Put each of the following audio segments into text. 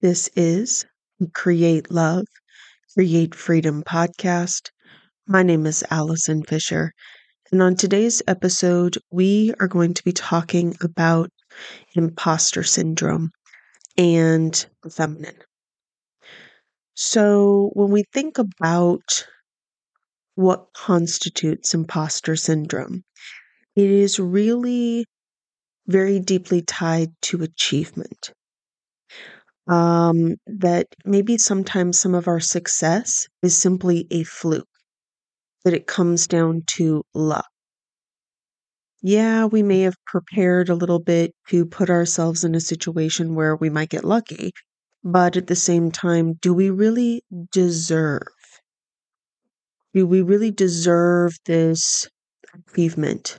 This is Create Love, Create Freedom podcast. My name is Allison Fisher, and on today's episode, we are going to be talking about imposter syndrome and feminine. So, when we think about what constitutes imposter syndrome, it is really very deeply tied to achievement um, that maybe sometimes some of our success is simply a fluke, that it comes down to luck. Yeah, we may have prepared a little bit to put ourselves in a situation where we might get lucky, but at the same time, do we really deserve? Do we really deserve this achievement,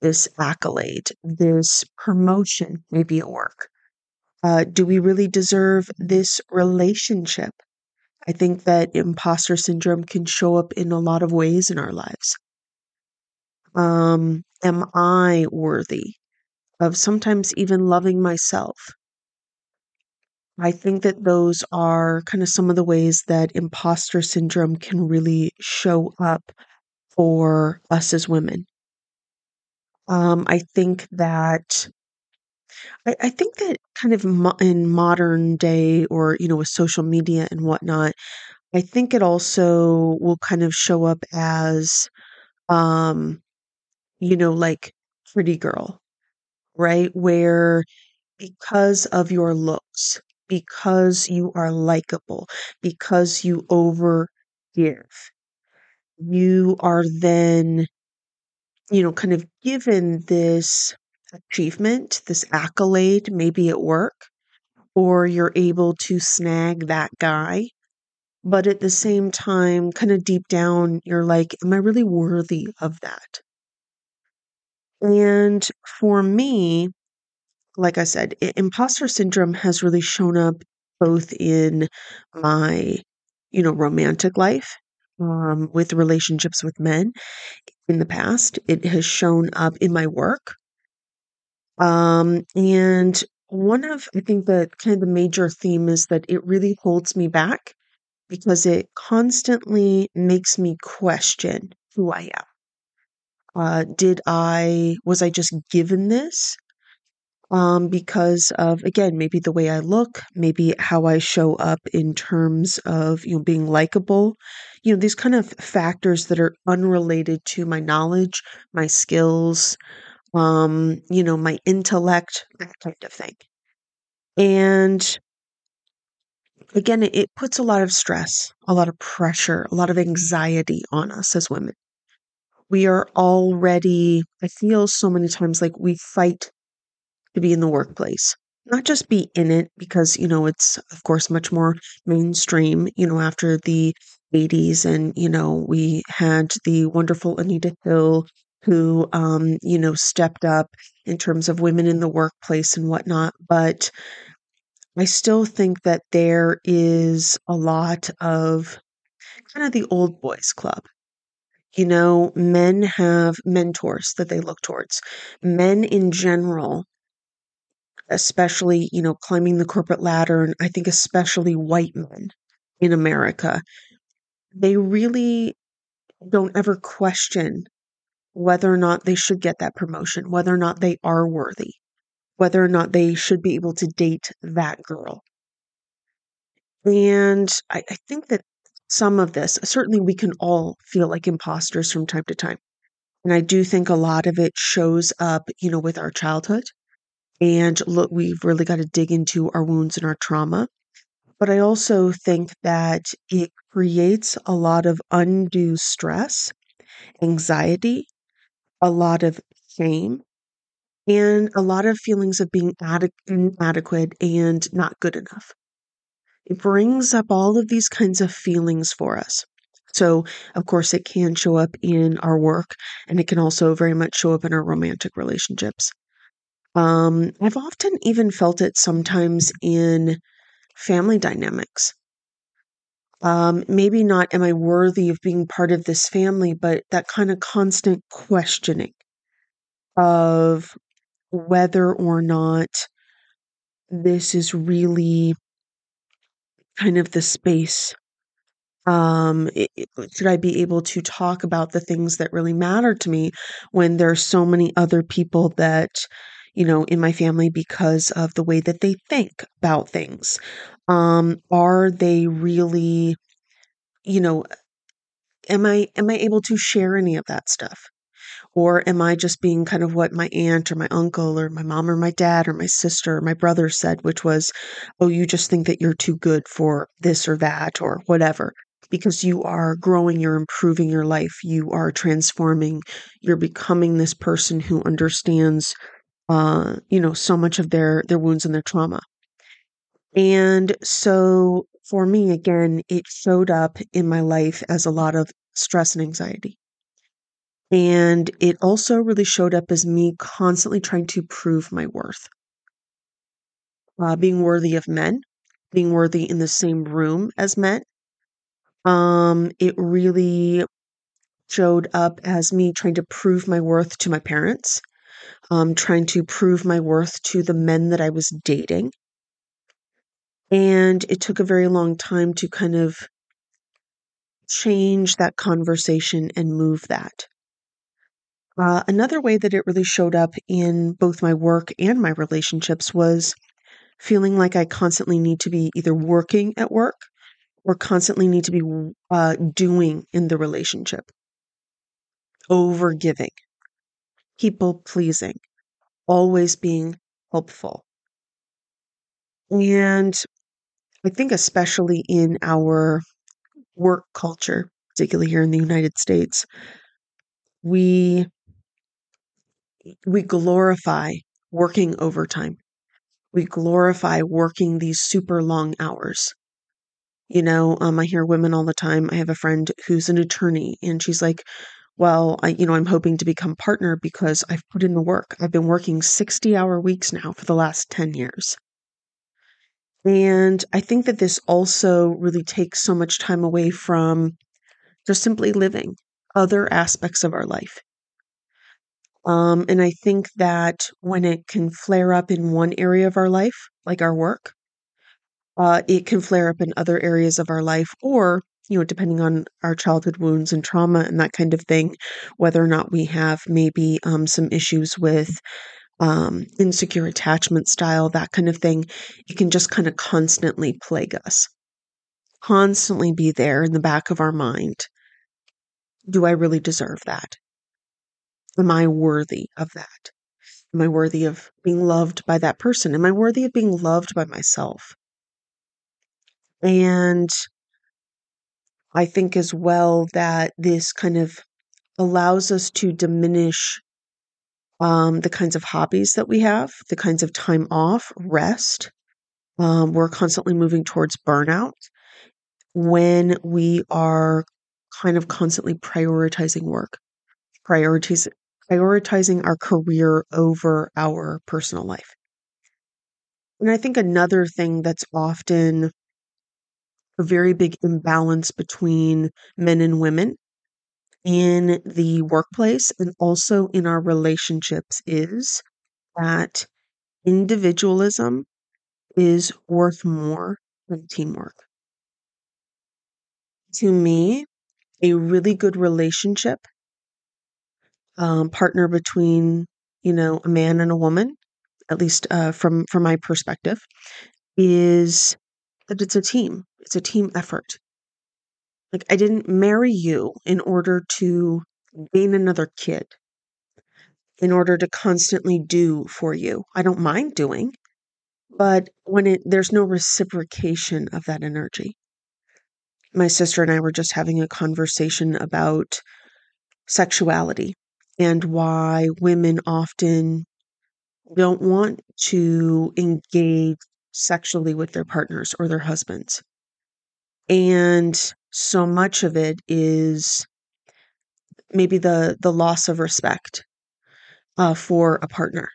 this accolade, this promotion, maybe at work? Uh, do we really deserve this relationship? I think that imposter syndrome can show up in a lot of ways in our lives. Um, am I worthy of sometimes even loving myself? I think that those are kind of some of the ways that imposter syndrome can really show up for us as women. Um, I think that I, I think that kind of mo- in modern day or, you know, with social media and whatnot, I think it also will kind of show up as, um, you know, like pretty girl, right? Where because of your looks, because you are likable, because you overgive, you are then, you know, kind of given this achievement, this accolade, maybe at work, or you're able to snag that guy. But at the same time, kind of deep down, you're like, am I really worthy of that? And for me, like I said, imposter syndrome has really shown up both in my, you know, romantic life, um, with relationships with men in the past. It has shown up in my work Um, and one of, I think the kind of the major theme is that it really holds me back because it constantly makes me question who I am. Uh, did I, was I just given this? Um, because of, again, maybe the way I look, maybe how I show up in terms of, you know, being likable, you know, these kind of factors that are unrelated to my knowledge, my skills, um, you know, my intellect, that kind of thing. And again, it, it puts a lot of stress, a lot of pressure, a lot of anxiety on us as women. We are already, I feel so many times like we fight to be in the workplace, not just be in it because, you know, it's of course much more mainstream, you know, after the 80s and, you know, we had the wonderful Anita Hill who, um, you know, stepped up in terms of women in the workplace and whatnot. But I still think that there is a lot of kind of the old boys club. You know, men have mentors that they look towards. Men in general, especially, you know, climbing the corporate ladder, and I think especially white men in America, they really don't ever question whether or not they should get that promotion, whether or not they are worthy, whether or not they should be able to date that girl. And I, I think that some of this, certainly we can all feel like imposters from time to time. And I do think a lot of it shows up, you know, with our childhood. And look, we've really got to dig into our wounds and our trauma. But I also think that it creates a lot of undue stress, anxiety, a lot of shame, and a lot of feelings of being ade- inadequate and not good enough. It brings up all of these kinds of feelings for us. So, of course, it can show up in our work and it can also very much show up in our romantic relationships. Um, I've often even felt it sometimes in family dynamics. Um, maybe not am I worthy of being part of this family, but that kind of constant questioning of whether or not this is really kind of the space um it, should i be able to talk about the things that really matter to me when there are so many other people that you know in my family because of the way that they think about things um are they really you know am i am i able to share any of that stuff or am I just being kind of what my aunt or my uncle or my mom or my dad or my sister or my brother said, which was, oh, you just think that you're too good for this or that or whatever? Because you are growing, you're improving your life, you are transforming, you're becoming this person who understands, uh, you know, so much of their their wounds and their trauma. And so for me, again, it showed up in my life as a lot of stress and anxiety. And it also really showed up as me constantly trying to prove my worth, uh, being worthy of men, being worthy in the same room as men. Um, it really showed up as me trying to prove my worth to my parents, um, trying to prove my worth to the men that I was dating. And it took a very long time to kind of change that conversation and move that. Uh, another way that it really showed up in both my work and my relationships was feeling like I constantly need to be either working at work or constantly need to be uh, doing in the relationship, over giving, people pleasing, always being helpful. And I think, especially in our work culture, particularly here in the United States, we we glorify working overtime. We glorify working these super long hours. You know, um, I hear women all the time. I have a friend who's an attorney, and she's like, "Well, I, you know, I'm hoping to become partner because I've put in the work. I've been working 60 hour weeks now for the last 10 years." And I think that this also really takes so much time away from just simply living other aspects of our life. Um, and I think that when it can flare up in one area of our life, like our work, uh, it can flare up in other areas of our life, or, you know, depending on our childhood wounds and trauma and that kind of thing, whether or not we have maybe um, some issues with um, insecure attachment style, that kind of thing, it can just kind of constantly plague us, constantly be there in the back of our mind. Do I really deserve that? Am I worthy of that? Am I worthy of being loved by that person? Am I worthy of being loved by myself? And I think as well that this kind of allows us to diminish um, the kinds of hobbies that we have, the kinds of time off, rest. Um, we're constantly moving towards burnout when we are kind of constantly prioritizing work, priorities, prioritizing our career over our personal life. And I think another thing that's often a very big imbalance between men and women in the workplace and also in our relationships is that individualism is worth more than teamwork. To me, a really good relationship, um, partner between you know a man and a woman, at least uh, from from my perspective, is that it's a team. It's a team effort. Like I didn't marry you in order to gain another kid, in order to constantly do for you. I don't mind doing, but when it there's no reciprocation of that energy. My sister and I were just having a conversation about sexuality and why women often don't want to engage sexually with their partners or their husbands. And so much of it is maybe the the loss of respect uh, for a partner.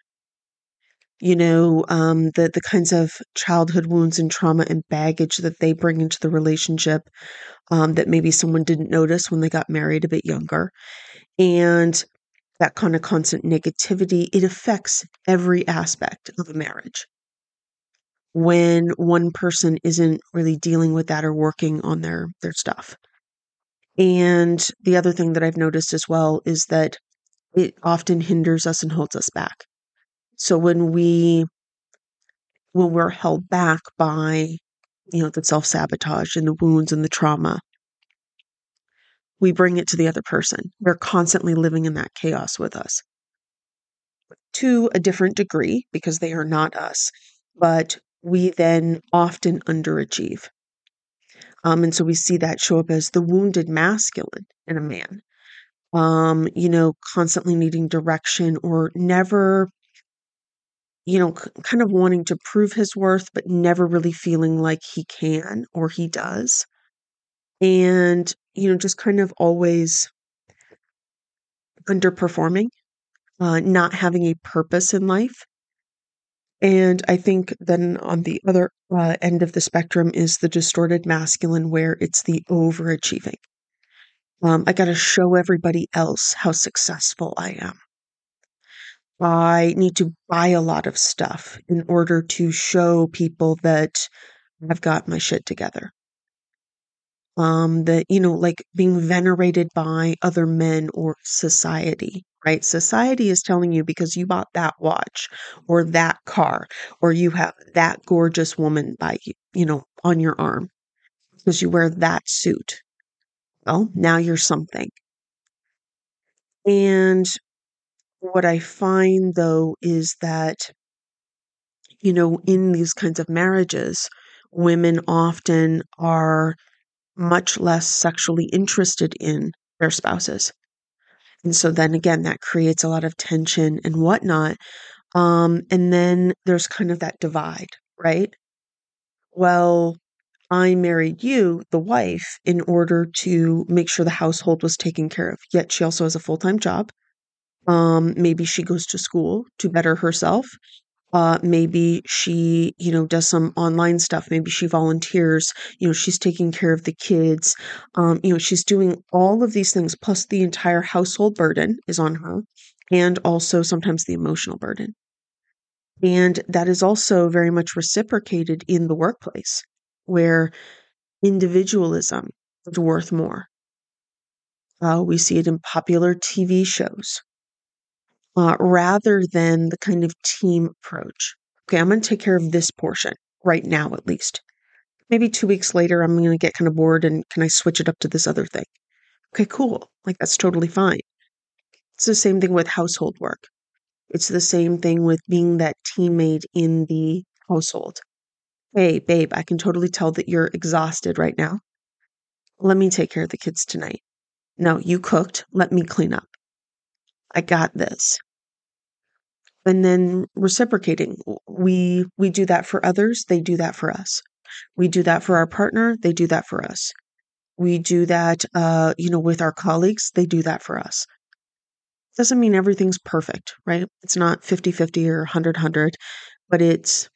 You know, um, the the kinds of childhood wounds and trauma and baggage that they bring into the relationship um, that maybe someone didn't notice when they got married a bit younger, and that kind of constant negativity it affects every aspect of a marriage when one person isn't really dealing with that or working on their their stuff. And the other thing that I've noticed as well is that it often hinders us and holds us back. So when we when we're held back by you know the self-sabotage and the wounds and the trauma we bring it to the other person they're constantly living in that chaos with us to a different degree because they are not us but we then often underachieve um, and so we see that show up as the wounded masculine in a man um, you know constantly needing direction or never you know, k- kind of wanting to prove his worth, but never really feeling like he can or he does. And, you know, just kind of always underperforming, uh, not having a purpose in life. And I think then on the other uh, end of the spectrum is the distorted masculine, where it's the overachieving. Um, I got to show everybody else how successful I am. I need to buy a lot of stuff in order to show people that I've got my shit together. Um, that, you know, like being venerated by other men or society, right? Society is telling you because you bought that watch or that car or you have that gorgeous woman by you, you know, on your arm because you wear that suit. Well, now you're something. And what I find though is that, you know, in these kinds of marriages, women often are much less sexually interested in their spouses. And so then again, that creates a lot of tension and whatnot. Um, and then there's kind of that divide, right? Well, I married you, the wife, in order to make sure the household was taken care of. Yet she also has a full time job. Um, maybe she goes to school to better herself. Uh, maybe she, you know, does some online stuff. Maybe she volunteers. You know, she's taking care of the kids. Um, you know, she's doing all of these things, plus the entire household burden is on her, and also sometimes the emotional burden. And that is also very much reciprocated in the workplace, where individualism is worth more. Uh, we see it in popular TV shows uh, rather than the kind of team approach. Okay, I'm going to take care of this portion right now, at least. Maybe two weeks later, I'm going to get kind of bored and can I switch it up to this other thing? Okay, cool. Like, that's totally fine. It's the same thing with household work. It's the same thing with being that teammate in the household. Hey, babe, I can totally tell that you're exhausted right now. Let me take care of the kids tonight. No, you cooked. Let me clean up. I got this. And then reciprocating. We we do that for others they do that for us. We do that for our partner they do that for us. We do that uh you know with our colleagues they do that for us. Doesn't mean everything's perfect right? It's not 50-50 or 100-100 but it's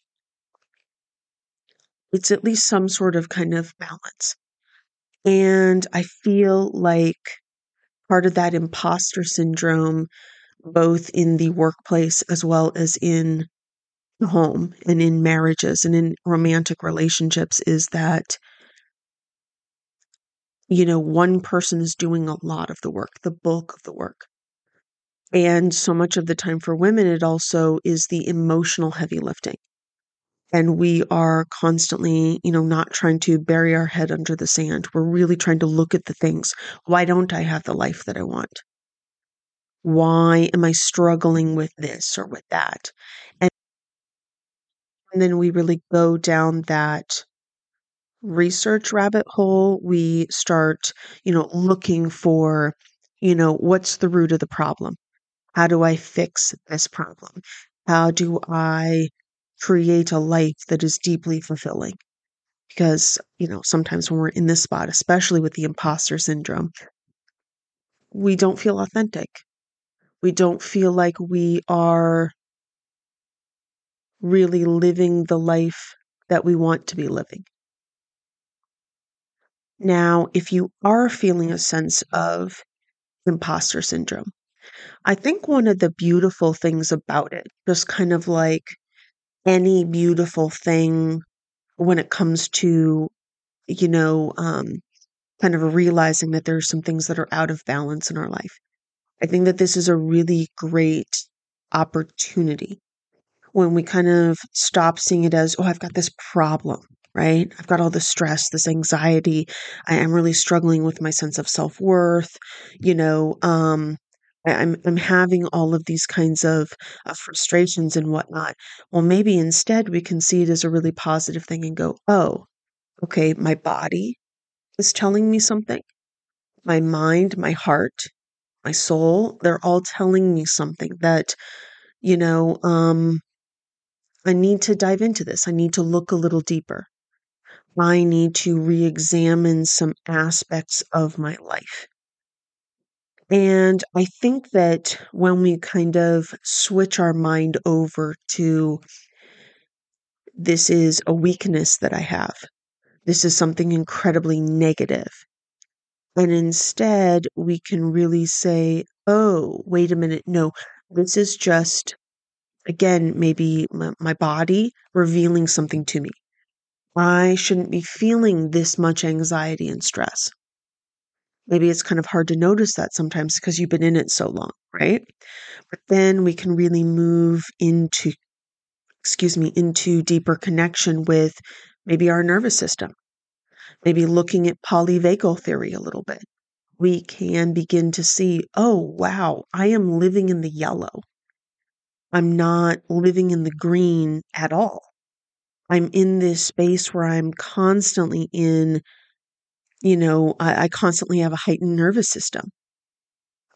it's at least some sort of kind of balance. And i feel like part of that imposter syndrome both in the workplace as well as in the home and in marriages and in romantic relationships is that you know one person is doing a lot of the work the bulk of the work. And so much of the time for women it also is the emotional heavy lifting and we are constantly you know not trying to bury our head under the sand we're really trying to look at the things why don't i have the life that i want why am I struggling with this or with that? And, and then we really go down that research rabbit hole. We start, you know, looking for, you know, what's the root of the problem? How do I fix this problem? How do I create a life that is deeply fulfilling? Because, you know, sometimes when we're in this spot, especially with the imposter syndrome, we don't feel authentic we don't feel like we are really living the life that we want to be living. Now, if you are feeling a sense of imposter syndrome, I think one of the beautiful things about it, just kind of like any beautiful thing when it comes to, you know, um, kind of realizing that there are some things that are out of balance in our life. I think that this is a really great opportunity when we kind of stop seeing it as, oh, I've got this problem, right? I've got all this stress, this anxiety. I am really struggling with my sense of self worth. You know, um, I'm I'm having all of these kinds of, of frustrations and whatnot. Well, maybe instead we can see it as a really positive thing and go, oh, okay, my body is telling me something. My mind, my heart, my soul, they're all telling me something that, you know, um, I need to dive into this. I need to look a little deeper. I need to re examine some aspects of my life. And I think that when we kind of switch our mind over to this is a weakness that I have, this is something incredibly negative, and instead we can really say, oh, wait a minute, no, this is just, again, maybe my, my body revealing something to me. I shouldn't be feeling this much anxiety and stress. Maybe it's kind of hard to notice that sometimes because you've been in it so long, right? But then we can really move into, excuse me, into deeper connection with maybe our nervous system, maybe looking at polyvagal theory a little bit. We can begin to see, oh, wow, I am living in the yellow. I'm not living in the green at all. I'm in this space where I'm constantly in, you know, I, I constantly have a heightened nervous system.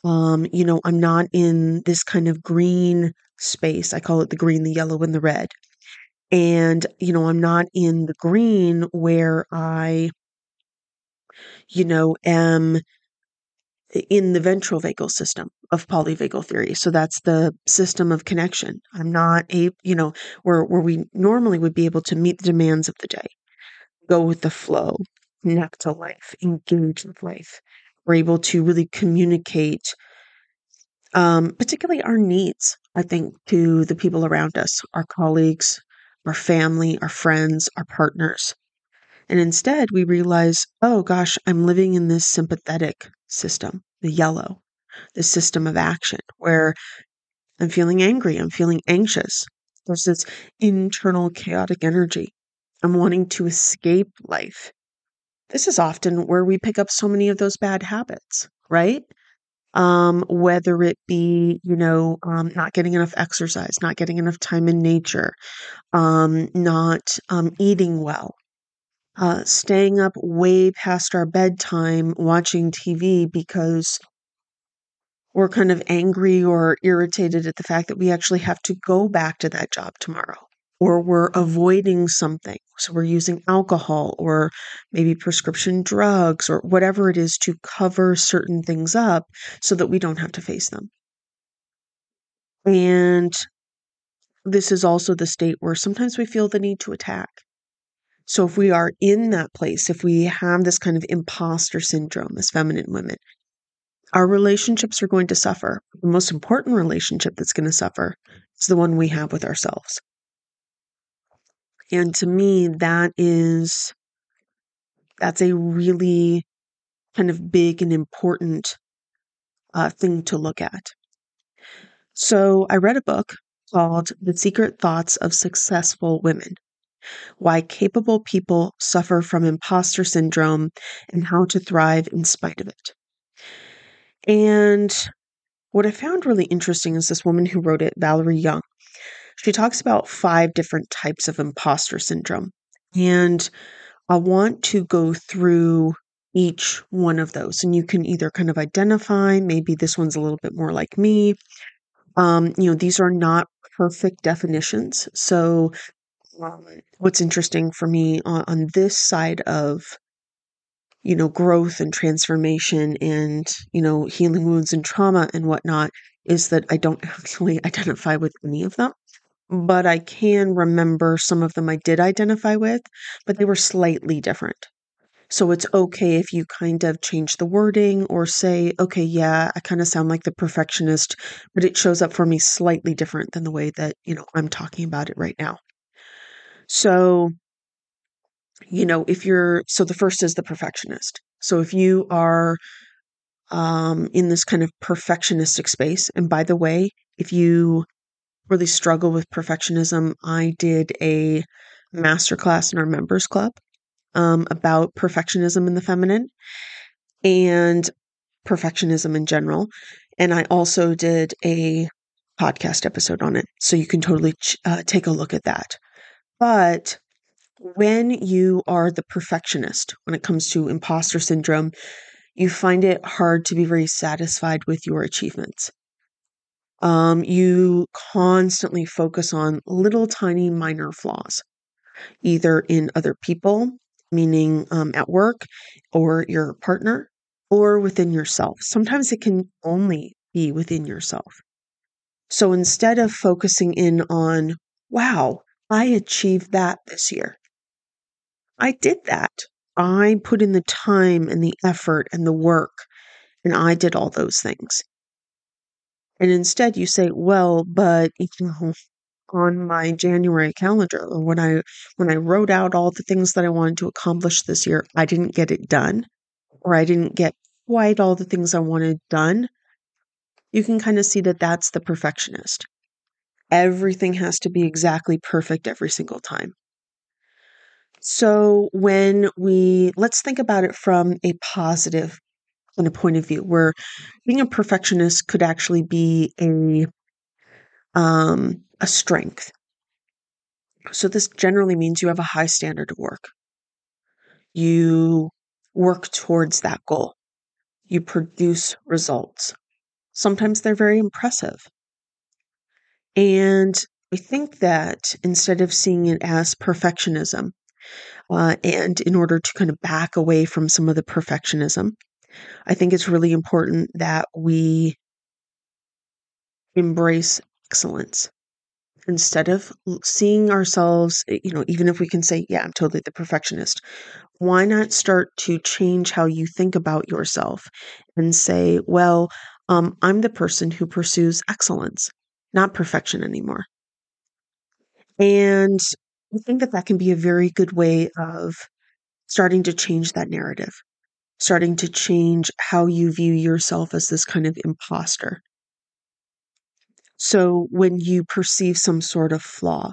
Um, you know, I'm not in this kind of green space. I call it the green, the yellow, and the red. And, you know, I'm not in the green where I, you know, am in the ventral vagal system of polyvagal theory. So that's the system of connection. I'm not a, you know, where where we normally would be able to meet the demands of the day, go with the flow, connect to life, engage with life. We're able to really communicate, um, particularly our needs. I think to the people around us, our colleagues, our family, our friends, our partners. And instead, we realize, oh gosh, I'm living in this sympathetic system, the yellow, the system of action, where I'm feeling angry, I'm feeling anxious. There's this internal chaotic energy. I'm wanting to escape life. This is often where we pick up so many of those bad habits, right? Um, whether it be, you know, um, not getting enough exercise, not getting enough time in nature, um, not um, eating well, uh, staying up way past our bedtime watching TV because we're kind of angry or irritated at the fact that we actually have to go back to that job tomorrow. Or we're avoiding something. So we're using alcohol or maybe prescription drugs or whatever it is to cover certain things up so that we don't have to face them. And this is also the state where sometimes we feel the need to attack. So if we are in that place, if we have this kind of imposter syndrome as feminine women, our relationships are going to suffer. The most important relationship that's going to suffer is the one we have with ourselves. And to me, that is that's a really kind of big and important uh, thing to look at. So I read a book called The Secret Thoughts of Successful Women Why Capable People Suffer from Imposter Syndrome and How to Thrive in Spite of It. And what I found really interesting is this woman who wrote it, Valerie Young. She talks about five different types of imposter syndrome. And I want to go through each one of those. And you can either kind of identify, maybe this one's a little bit more like me. Um, you know, these are not perfect definitions. So, what's interesting for me on, on this side of you know, growth and transformation and, you know, healing wounds and trauma and whatnot is that I don't actually identify with any of them. But I can remember some of them I did identify with, but they were slightly different. So it's okay if you kind of change the wording or say, okay, yeah, I kind of sound like the perfectionist, but it shows up for me slightly different than the way that, you know, I'm talking about it right now. So, you know, if you're, so the first is the perfectionist. So if you are um, in this kind of perfectionistic space, and by the way, if you really struggle with perfectionism, I did a masterclass in our members club um, about perfectionism in the feminine and perfectionism in general. And I also did a podcast episode on it. So you can totally ch- uh, take a look at that. But when you are the perfectionist, when it comes to imposter syndrome, you find it hard to be very satisfied with your achievements. Um, you constantly focus on little tiny minor flaws, either in other people, meaning um, at work, or your partner, or within yourself. Sometimes it can only be within yourself. So instead of focusing in on, wow, I achieved that this year, I did that. I put in the time and the effort and the work, and I did all those things. And instead, you say, well, but you know, on my January calendar, or when I when I wrote out all the things that I wanted to accomplish this year, I didn't get it done, or I didn't get quite all the things I wanted done. You can kind of see that that's the perfectionist. Everything has to be exactly perfect every single time. So when we let's think about it from a positive kind a point of view, where being a perfectionist could actually be a um, a strength. So this generally means you have a high standard of work. You work towards that goal. You produce results. Sometimes they're very impressive. And I think that instead of seeing it as perfectionism, uh, and in order to kind of back away from some of the perfectionism, I think it's really important that we embrace excellence instead of seeing ourselves, eh, you know, even if we can say, yeah, I'm totally the perfectionist, why not start to change how you think about yourself and say, well, um, I'm the person who pursues excellence, not perfection anymore. And I think that that can be a very good way of starting to change that narrative, starting to change how you view yourself as this kind of imposter. So when you perceive some sort of flaw,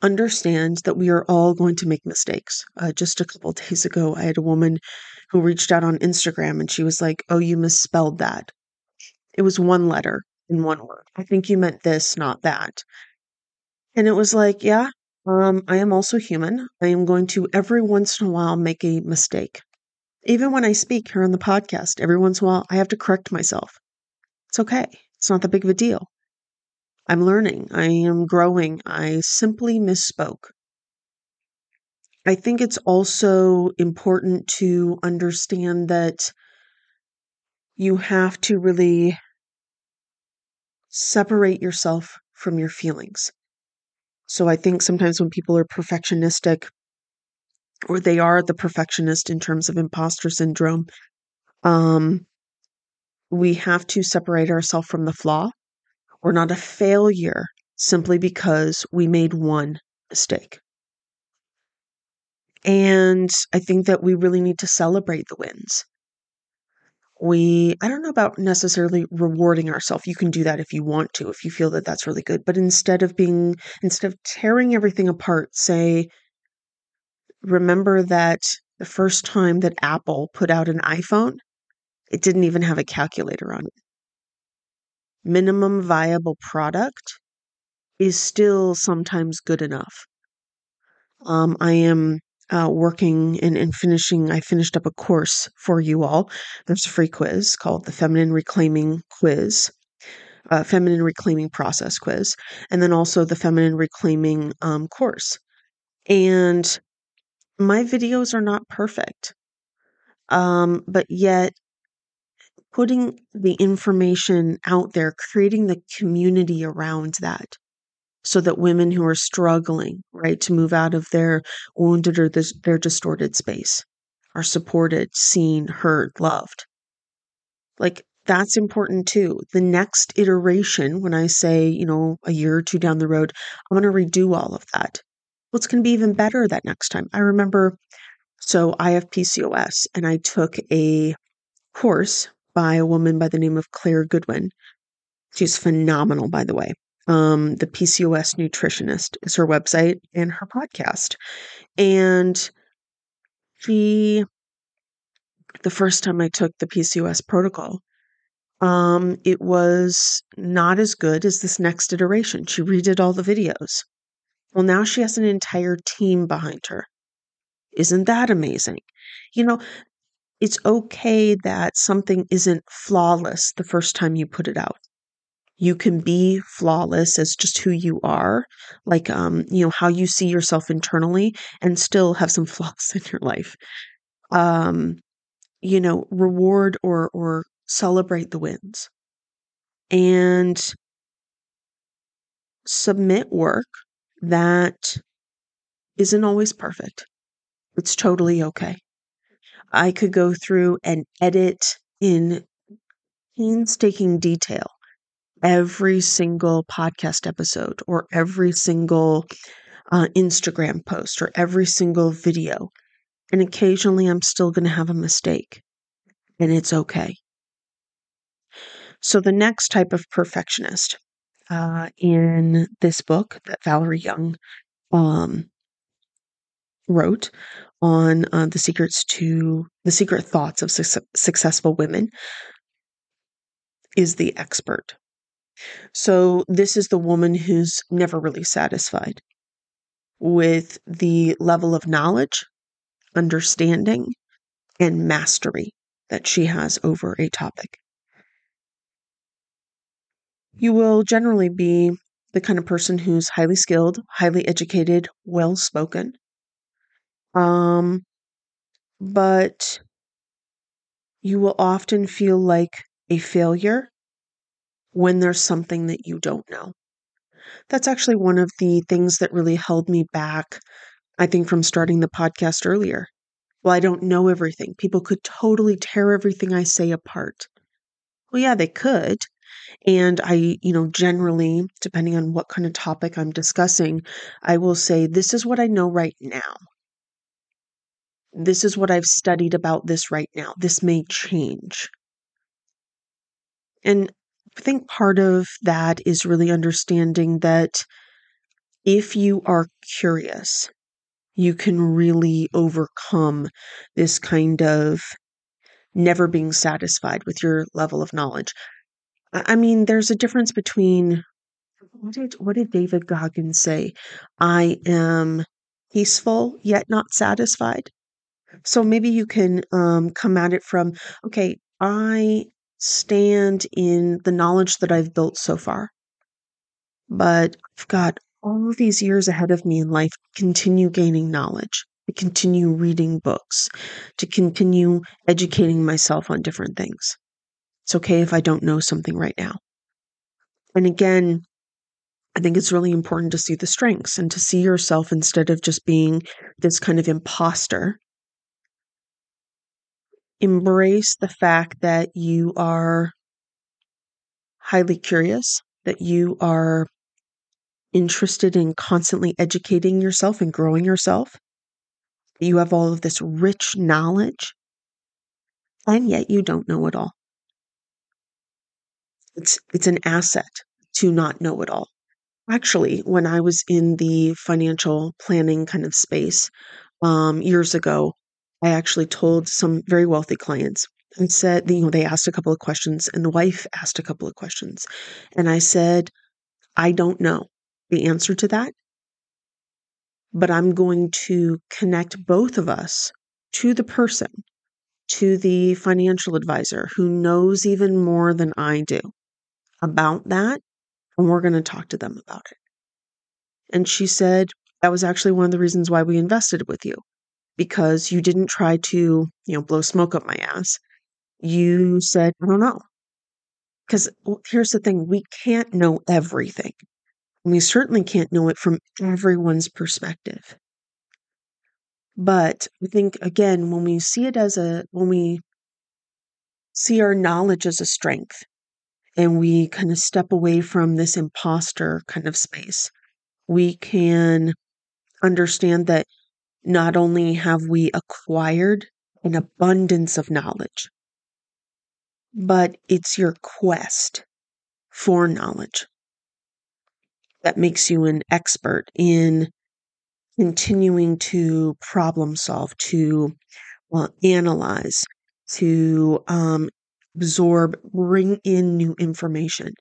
understand that we are all going to make mistakes. Uh, just a couple days ago, I had a woman who reached out on Instagram and she was like, Oh, you misspelled that. It was one letter in one word. I think you meant this, not that. And it was like, Yeah, um, I am also human. I am going to every once in a while make a mistake. Even when I speak here on the podcast, every once in a while, I have to correct myself. It's okay. It's not that big of a deal. I'm learning. I am growing. I simply misspoke. I think it's also important to understand that you have to really separate yourself from your feelings. So I think sometimes when people are perfectionistic, or they are the perfectionist in terms of imposter syndrome, um, we have to separate ourselves from the flaw. We're not a failure simply because we made one mistake. And I think that we really need to celebrate the wins. We, I don't know about necessarily rewarding ourselves. You can do that if you want to, if you feel that that's really good. But instead of being, instead of tearing everything apart, say, remember that the first time that Apple put out an iPhone, it didn't even have a calculator on it. Minimum viable product is still sometimes good enough. Um, I am uh, working and, and finishing, I finished up a course for you all. There's a free quiz called the Feminine Reclaiming Quiz, uh, Feminine Reclaiming Process Quiz, and then also the Feminine Reclaiming um, course. And my videos are not perfect, um, but yet putting the information out there, creating the community around that so that women who are struggling, right, to move out of their wounded or this, their distorted space are supported, seen, heard, loved. Like that's important too. The next iteration, when I say, you know, a year or two down the road, I'm going to redo all of that. Well, it's going to be even better that next time. I remember, so I have PCOS and I took a course by a woman by the name of Claire Goodwin. She's phenomenal, by the way. Um, the PCOS nutritionist is her website and her podcast. And she, the first time I took the PCOS protocol, um, it was not as good as this next iteration. She redid all the videos. Well, now she has an entire team behind her. Isn't that amazing? You know, it's okay that something isn't flawless the first time you put it out. You can be flawless as just who you are, like um, you know, how you see yourself internally and still have some flaws in your life. Um, you know, reward or or celebrate the wins. And submit work that isn't always perfect. It's totally okay. I could go through and edit in painstaking detail every single podcast episode or every single uh, Instagram post or every single video. And occasionally I'm still going to have a mistake, and it's okay. So, the next type of perfectionist uh, in this book that Valerie Young um, wrote on uh, the secrets to the secret thoughts of su- successful women is the expert. So, this is the woman who's never really satisfied with the level of knowledge, understanding, and mastery that she has over a topic. You will generally be the kind of person who's highly skilled, highly educated, well spoken. Um, but you will often feel like a failure when there's something that you don't know. That's actually one of the things that really held me back, I think, from starting the podcast earlier. Well, I don't know everything. People could totally tear everything I say apart. Well, yeah, they could. And I, you know, generally, depending on what kind of topic I'm discussing, I will say, this is what I know right now. This is what I've studied about this right now. This may change. And I think part of that is really understanding that if you are curious, you can really overcome this kind of never being satisfied with your level of knowledge. I mean, there's a difference between what did what did David Goggins say? I am peaceful yet not satisfied. So maybe you can um, come at it from okay, I stand in the knowledge that I've built so far, but I've got all of these years ahead of me in life. Continue gaining knowledge, to continue reading books, to continue educating myself on different things. It's okay if I don't know something right now. And again, I think it's really important to see the strengths and to see yourself instead of just being this kind of imposter. Embrace the fact that you are highly curious, that you are interested in constantly educating yourself and growing yourself. You have all of this rich knowledge, and yet you don't know it all. It's it's an asset to not know it all. Actually, when I was in the financial planning kind of space um, years ago, I actually told some very wealthy clients. I said, you know, they asked a couple of questions, and the wife asked a couple of questions, and I said, I don't know the answer to that, but I'm going to connect both of us to the person, to the financial advisor who knows even more than I do about that and we're going to talk to them about it. And she said, that was actually one of the reasons why we invested with you because you didn't try to, you know, blow smoke up my ass. You said, I don't know. Because here's the thing we can't know everything. We certainly can't know it from everyone's perspective. But I think, again, when we see it as a, when we see our knowledge as a strength, and we kind of step away from this imposter kind of space, we can understand that not only have we acquired an abundance of knowledge, but it's your quest for knowledge that makes you an expert in continuing to problem solve, to well, analyze, to um, absorb, bring in new information.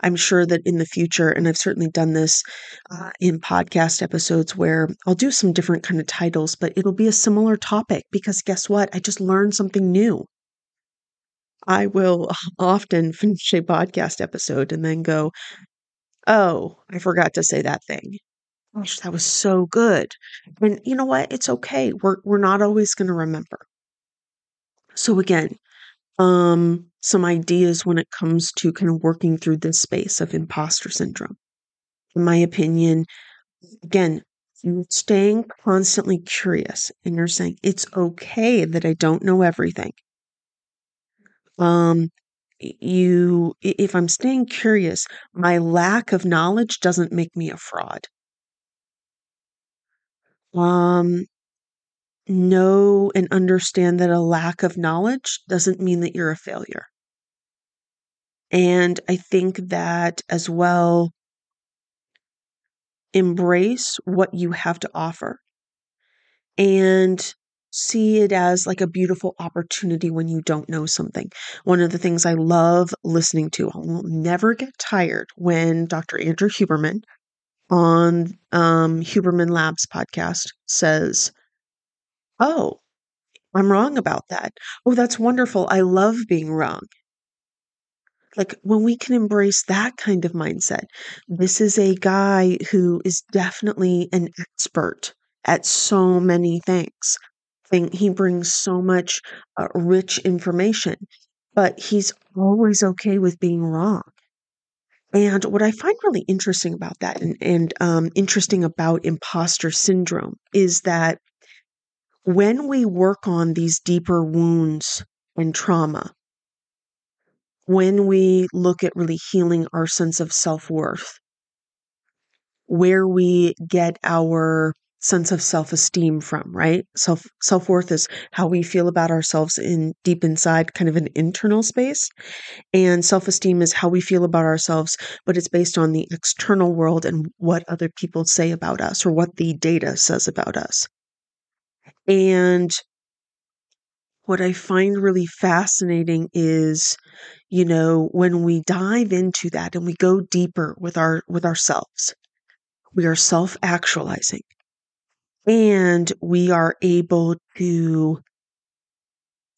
I'm sure that in the future, and I've certainly done this uh, in podcast episodes where I'll do some different kind of titles, but it'll be a similar topic because guess what? I just learned something new. I will often finish a podcast episode and then go, Oh, I forgot to say that thing. Gosh, that was so good. And you know what? It's okay. We're we're not always going to remember. So again, um some ideas when it comes to kind of working through this space of imposter syndrome. In my opinion, again, you're staying constantly curious and you're saying it's okay that I don't know everything. Um you if I'm staying curious, my lack of knowledge doesn't make me a fraud. Um know and understand that a lack of knowledge doesn't mean that you're a failure. And I think that as well, embrace what you have to offer and see it as like a beautiful opportunity when you don't know something. One of the things I love listening to, I will never get tired when Dr. Andrew Huberman on um, Huberman Labs podcast says, Oh, I'm wrong about that. Oh, that's wonderful. I love being wrong. Like when we can embrace that kind of mindset, this is a guy who is definitely an expert at so many things. He brings so much uh, rich information, but he's always okay with being wrong. And what I find really interesting about that and, and um, interesting about imposter syndrome is that when we work on these deeper wounds and trauma, when we look at really healing our sense of self worth, where we get our sense of self esteem from, right? Self self worth is how we feel about ourselves in deep inside, kind of an internal space. And self esteem is how we feel about ourselves, but it's based on the external world and what other people say about us or what the data says about us. And what I find really fascinating is, you know, when we dive into that and we go deeper with our with ourselves, we are self-actualizing. And we are able to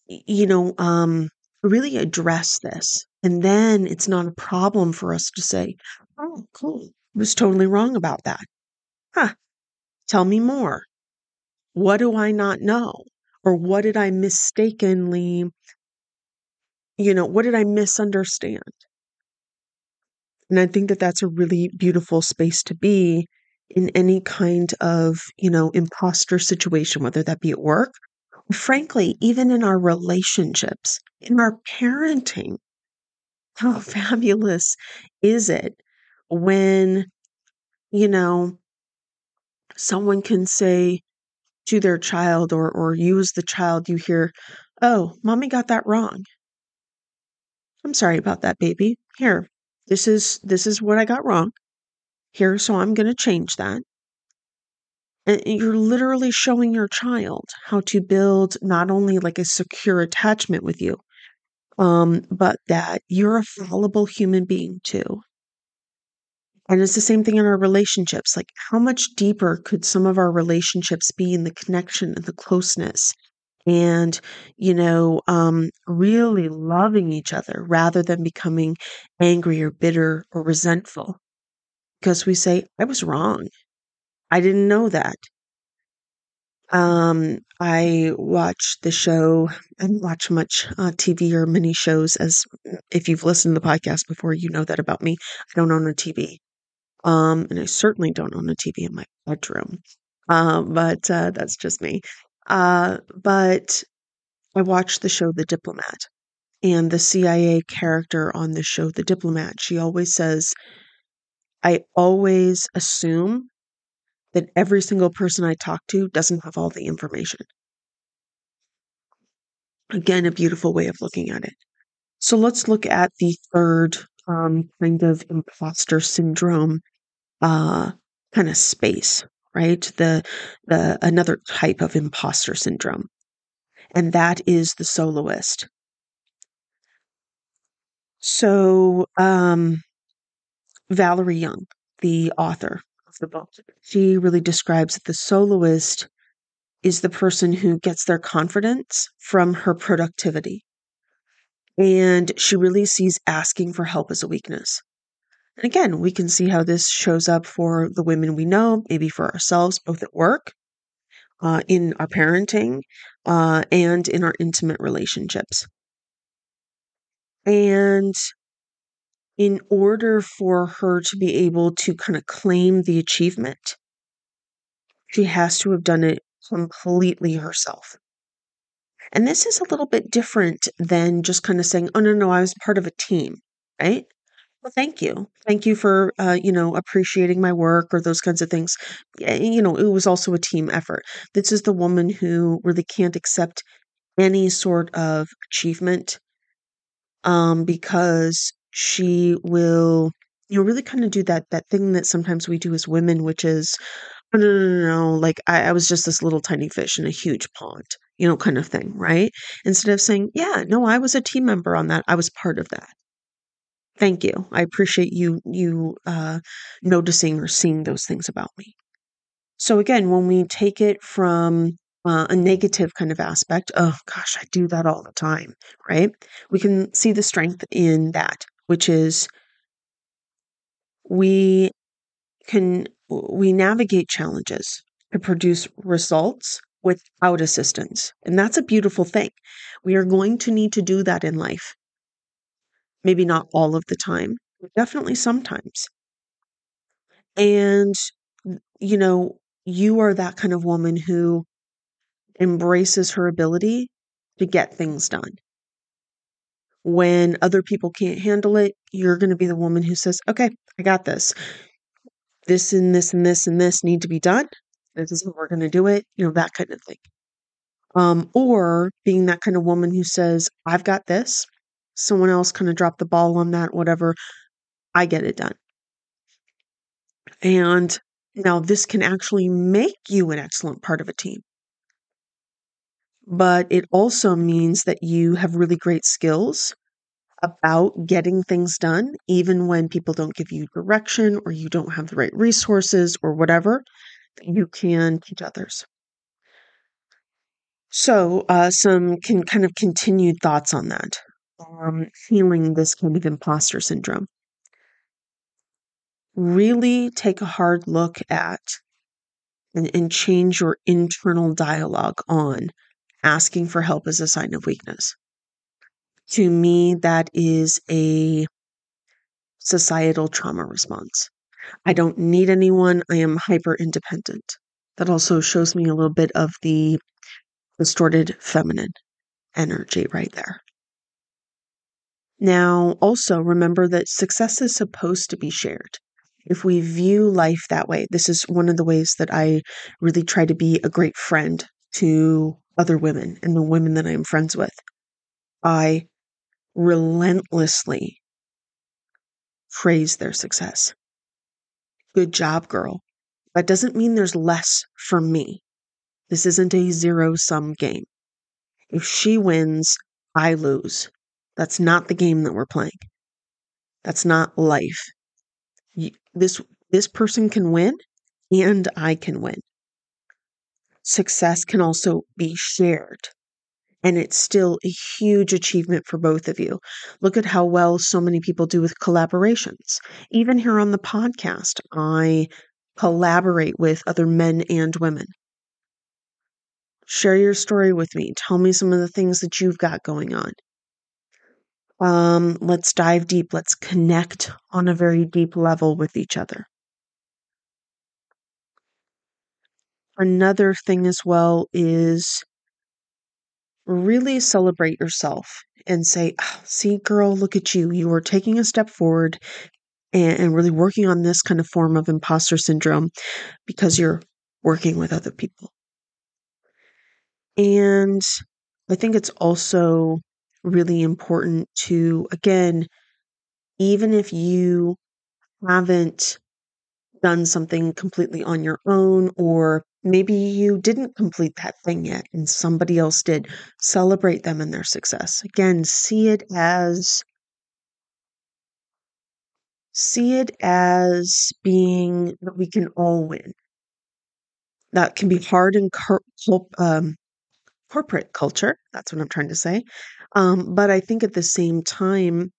you know um really address this. And then it's not a problem for us to say oh cool. I was totally wrong about that. Huh. Tell me more what do I not know? Or what did I mistakenly, you know, what did I misunderstand? And I think that that's a really beautiful space to be in any kind of, you know, imposter situation, whether that be at work, frankly, even in our relationships, in our parenting. How fabulous is it when, you know, someone can say, to their child or or use the child you hear oh mommy got that wrong. I'm sorry about that baby. Here this is this is what i got wrong. Here so i'm going to change that. And you're literally showing your child how to build not only like a secure attachment with you um but that you're a fallible human being too and it's the same thing in our relationships. Like, how much deeper could some of our relationships be in the connection and the closeness? And, you know, um, really loving each other rather than becoming angry or bitter or resentful. Because we say, I was wrong. I didn't know that. Um, I watch the show. I don't watch much uh, TV or mini shows. As if you've listened to the podcast before, you know that about me. I don't own a TV. Um, and I certainly don't own a TV in my bedroom. Uh, but uh, that's just me. Uh, but I watched the show The Diplomat, and the CIA character on the show The Diplomat, she always says, I always assume that every single person I talk to doesn't have all the information. Again, a beautiful way of looking at it. So let's look at the third um, kind of imposter syndrome uh, kind of space, right? The the another type of imposter syndrome, and that is the soloist. So um, Valerie Young, the author of the book, she really describes that the soloist is the person who gets their confidence from her productivity. And she really sees asking for help as a weakness. And again, we can see how this shows up for the women we know, maybe for ourselves, both at work, uh, in our parenting, uh, and in our intimate relationships. And in order for her to be able to kind of claim the achievement, she has to have done it completely herself. And this is a little bit different than just kind of saying, oh, no, no, I was part of a team, right? Well, thank you. Thank you for, uh, you know, appreciating my work or those kinds of things. You know, it was also a team effort. This is the woman who really can't accept any sort of achievement um, because she will, you know, really kind of do that that thing that sometimes we do as women, which is, oh, no, no, no, no, like I, I was just this little tiny fish in a huge pond, you know, kind of thing, right? Instead of saying, yeah, no, I was a team member on that. I was part of that thank you. I appreciate you you uh, noticing or seeing those things about me. So again, when we take it from uh, a negative kind of aspect, oh gosh, I do that all the time, right? We can see the strength in that, which is we can we navigate challenges to produce results without assistance. And that's a beautiful thing. We are going to need to do that in life. Maybe not all of the time, but definitely sometimes. And, you know, you are that kind of woman who embraces her ability to get things done. When other people can't handle it, you're going to be the woman who says, okay, I got this. This and this and this and this need to be done. This is how we're going to do it. You know, that kind of thing. Um, or being that kind of woman who says, I've got this someone else kind of dropped the ball on that, whatever. I get it done. And now this can actually make you an excellent part of a team. But it also means that you have really great skills about getting things done, even when people don't give you direction or you don't have the right resources or whatever, you can teach others. So, uh, some can kind of continued thoughts on that um, feeling this kind of imposter syndrome. Really take a hard look at and, and change your internal dialogue on asking for help as a sign of weakness. To me, that is a societal trauma response. I don't need anyone. I am hyper independent. That also shows me a little bit of the distorted feminine energy right there. Now, also remember that success is supposed to be shared. If we view life that way, this is one of the ways that I really try to be a great friend to other women and the women that I am friends with. I relentlessly praise their success. Good job, girl. That doesn't mean there's less for me. This isn't a zero sum game. If she wins, I lose. That's not the game that we're playing. That's not life. This this person can win and I can win. Success can also be shared. And it's still a huge achievement for both of you. Look at how well so many people do with collaborations. Even here on the podcast, I collaborate with other men and women. Share your story with me. Tell me some of the things that you've got going on. Um, let's dive deep. Let's connect on a very deep level with each other. Another thing as well is really celebrate yourself and say, oh, see, girl, look at you. You are taking a step forward and, and really working on this kind of form of imposter syndrome because you're working with other people. And I think it's also really important to, again, even if you haven't done something completely on your own, or maybe you didn't complete that thing yet and somebody else did, celebrate them and their success. Again, see it as see it as being that we can all win. That can be hard in cor- um, corporate culture. That's what I'm trying to say. Um, but I think at the same time,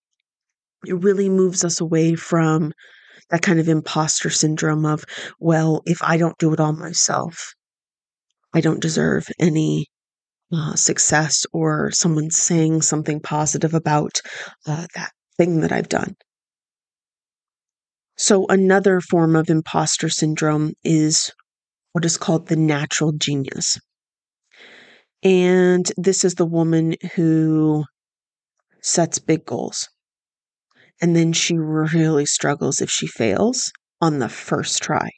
it really moves us away from that kind of imposter syndrome of, well, if I don't do it all myself, I don't deserve any uh, success or someone saying something positive about uh, that thing that I've done. So, another form of imposter syndrome is what is called the natural genius. And this is the woman who sets big goals. And then she really struggles if she fails on the first try.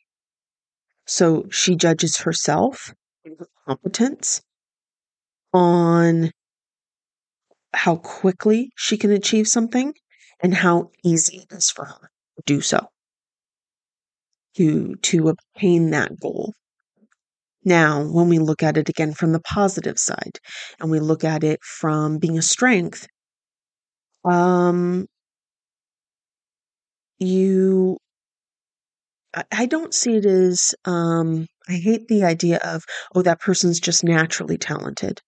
So she judges herself her competence on how quickly she can achieve something and how easy it is for her to do so to to obtain that goal now when we look at it again from the positive side and we look at it from being a strength um you I, don't see it as um I hate the idea of oh that person's just naturally talented.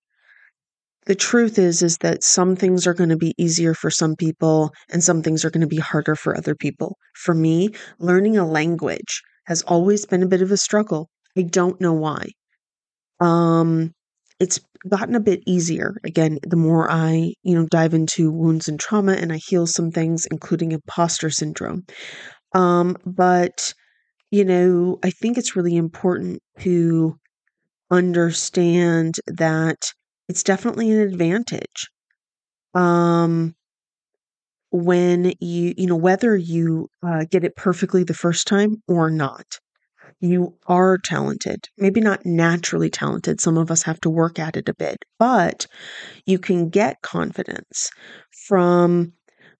The truth is is that some things are going to be easier for some people and some things are going to be harder for other people. For me, learning a language has always been a bit of a struggle. I don't know why. Um it's gotten a bit easier again the more i you know dive into wounds and trauma and i heal some things including imposter syndrome. Um but you know i think it's really important to understand that it's definitely an advantage. Um when you you know whether you uh, get it perfectly the first time or not you are talented. Maybe not naturally talented. Some of us have to work at it a bit, but you can get confidence from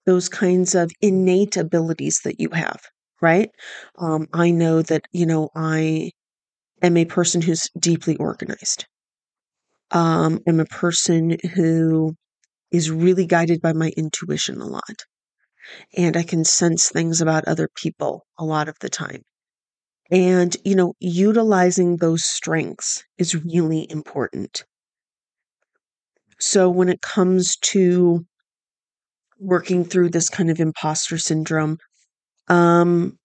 those kinds of innate abilities that you have, right? Um, I know that, you know, I am a person who's deeply organized. Um, I'm a person who is really guided by my intuition a lot. And I can sense things about other people a lot of the time. And, you know, utilizing those strengths is really important. So when it comes to working through this kind of imposter syndrome, um,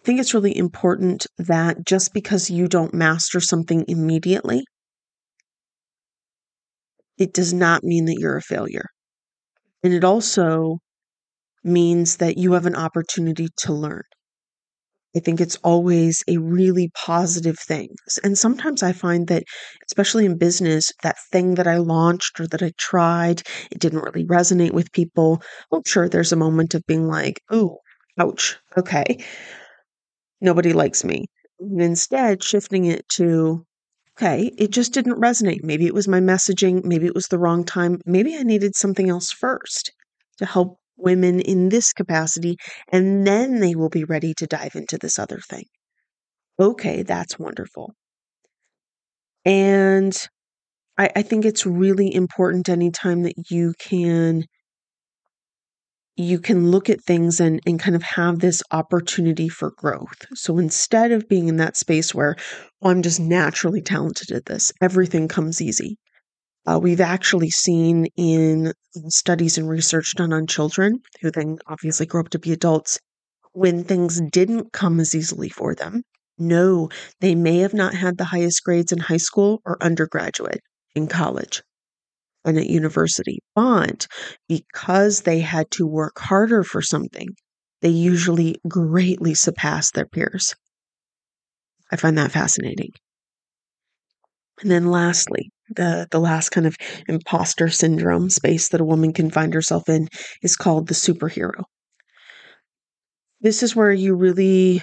I think it's really important that just because you don't master something immediately, it does not mean that you're a failure. And it also means that you have an opportunity to learn. I think it's always a really positive thing. And sometimes I find that, especially in business, that thing that I launched or that I tried, it didn't really resonate with people. Well, sure, there's a moment of being like, oh, ouch, okay, nobody likes me. And instead, shifting it to, okay, it just didn't resonate. Maybe it was my messaging. Maybe it was the wrong time. Maybe I needed something else first to help women in this capacity, and then they will be ready to dive into this other thing. Okay, that's wonderful. And I, I think it's really important anytime that you can you can look at things and, and kind of have this opportunity for growth. So instead of being in that space where oh, I'm just naturally talented at this, everything comes easy. Uh, we've actually seen in studies and research done on children who then obviously grow up to be adults when things didn't come as easily for them. No, they may have not had the highest grades in high school or undergraduate in college and at university, but because they had to work harder for something, they usually greatly surpass their peers. I find that fascinating. And then lastly, the the last kind of imposter syndrome space that a woman can find herself in is called the superhero. this is where you really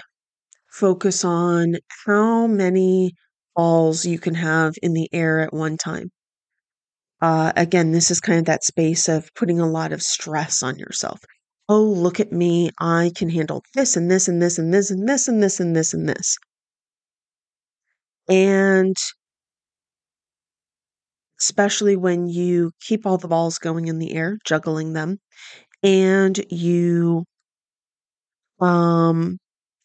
focus on how many balls you can have in the air at one time. Uh, again, this is kind of that space of putting a lot of stress on yourself. Oh, look at me. I can handle this and this and this and this and this and this and this and this. And especially when you keep all the balls going in the air, juggling them, and you um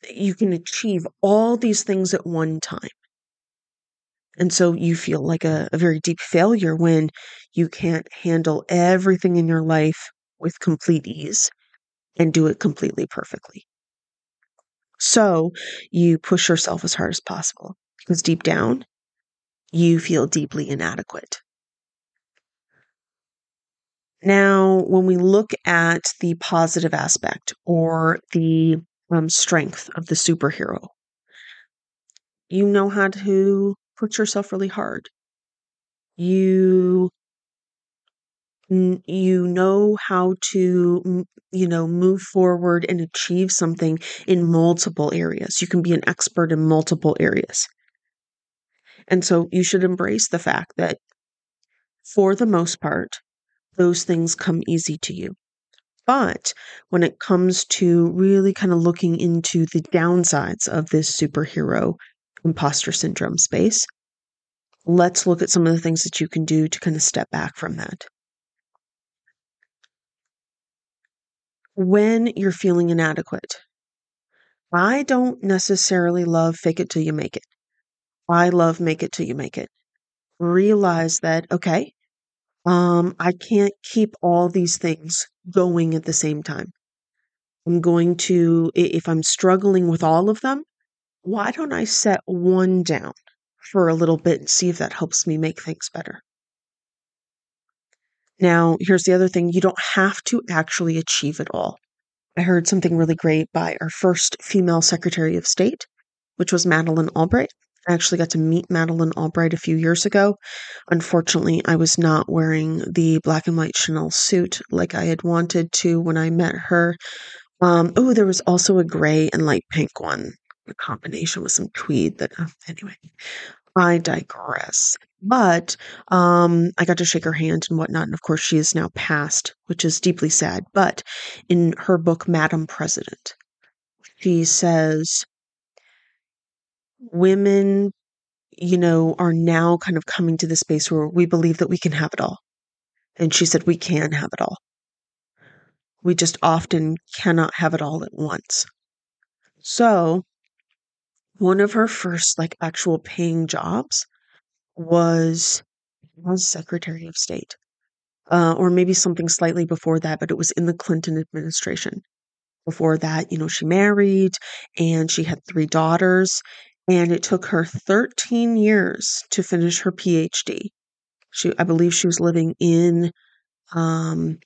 you can achieve all these things at one time. And so you feel like a, a very deep failure when you can't handle everything in your life with complete ease and do it completely perfectly. So you push yourself as hard as possible because deep down, you feel deeply inadequate. Now, when we look at the positive aspect or the um, strength of the superhero, you know how to put yourself really hard. You you know how to you know move forward and achieve something in multiple areas you can be an expert in multiple areas and so you should embrace the fact that for the most part those things come easy to you but when it comes to really kind of looking into the downsides of this superhero imposter syndrome space let's look at some of the things that you can do to kind of step back from that when you're feeling inadequate. I don't necessarily love fake it till you make it. I love make it till you make it. Realize that, okay, um, I can't keep all these things going at the same time. I'm going to, if I'm struggling with all of them, why don't I set one down for a little bit and see if that helps me make things better? Now, here's the other thing you don't have to actually achieve it all. I heard something really great by our first female Secretary of State, which was Madeleine Albright. I actually got to meet Madeleine Albright a few years ago. Unfortunately, I was not wearing the black and white Chanel suit like I had wanted to when I met her. Um, oh, there was also a gray and light pink one, a combination with some tweed that, uh, anyway. I digress. But um, I got to shake her hand and whatnot. And of course, she is now passed, which is deeply sad. But in her book, Madam President, she says women, you know, are now kind of coming to the space where we believe that we can have it all. And she said, we can have it all. We just often cannot have it all at once. So one of her first like actual paying jobs was was Secretary of State, uh, or maybe something slightly before that, but it was in the Clinton administration. Before that, you know, she married and she had three daughters, and it took her 13 years to finish her PhD. She, I believe, she was living in um,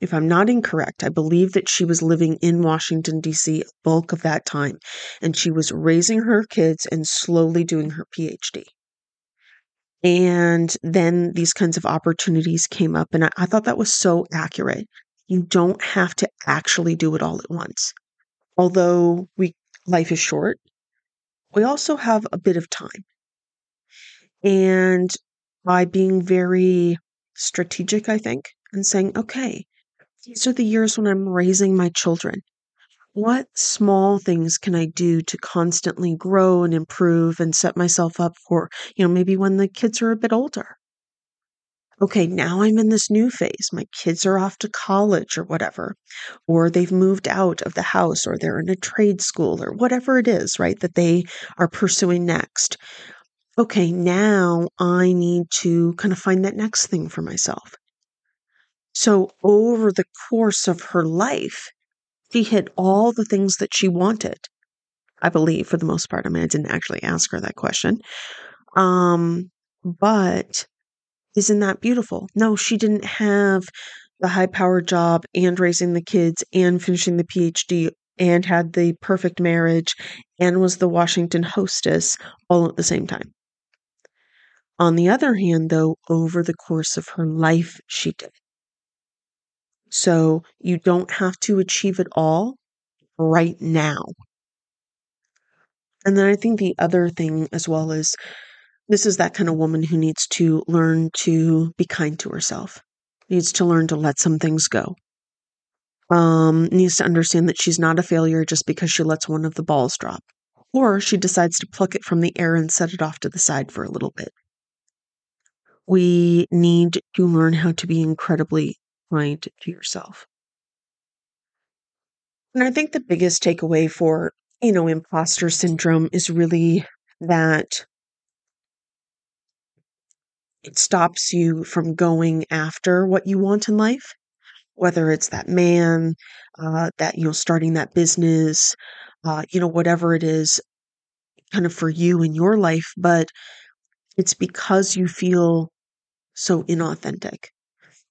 if I'm not incorrect, I believe that she was living in Washington, D.C. bulk of that time, and she was raising her kids and slowly doing her PhD. And then these kinds of opportunities came up, and I, I thought that was so accurate. You don't have to actually do it all at once. Although we life is short, we also have a bit of time. And by being very strategic, I think, and saying, okay, these are the years when I'm raising my children. What small things can I do to constantly grow and improve and set myself up for, you know, maybe when the kids are a bit older? Okay, now I'm in this new phase. My kids are off to college or whatever, or they've moved out of the house, or they're in a trade school, or whatever it is, right, that they are pursuing next. Okay, now I need to kind of find that next thing for myself. So, over the course of her life, she hit all the things that she wanted. I believe, for the most part. I mean, I didn't actually ask her that question. Um, but isn't that beautiful? No, she didn't have the high powered job and raising the kids and finishing the PhD and had the perfect marriage and was the Washington hostess all at the same time. On the other hand, though, over the course of her life, she did. So you don't have to achieve it all right now. And then I think the other thing as well is this is that kind of woman who needs to learn to be kind to herself, needs to learn to let some things go. Um, needs to understand that she's not a failure just because she lets one of the balls drop, or she decides to pluck it from the air and set it off to the side for a little bit. We need to learn how to be incredibly kind to yourself. And I think the biggest takeaway for, you know, imposter syndrome is really that it stops you from going after what you want in life, whether it's that man, uh, that, you know, starting that business, uh, you know, whatever it is kind of for you in your life, but it's because you feel so inauthentic.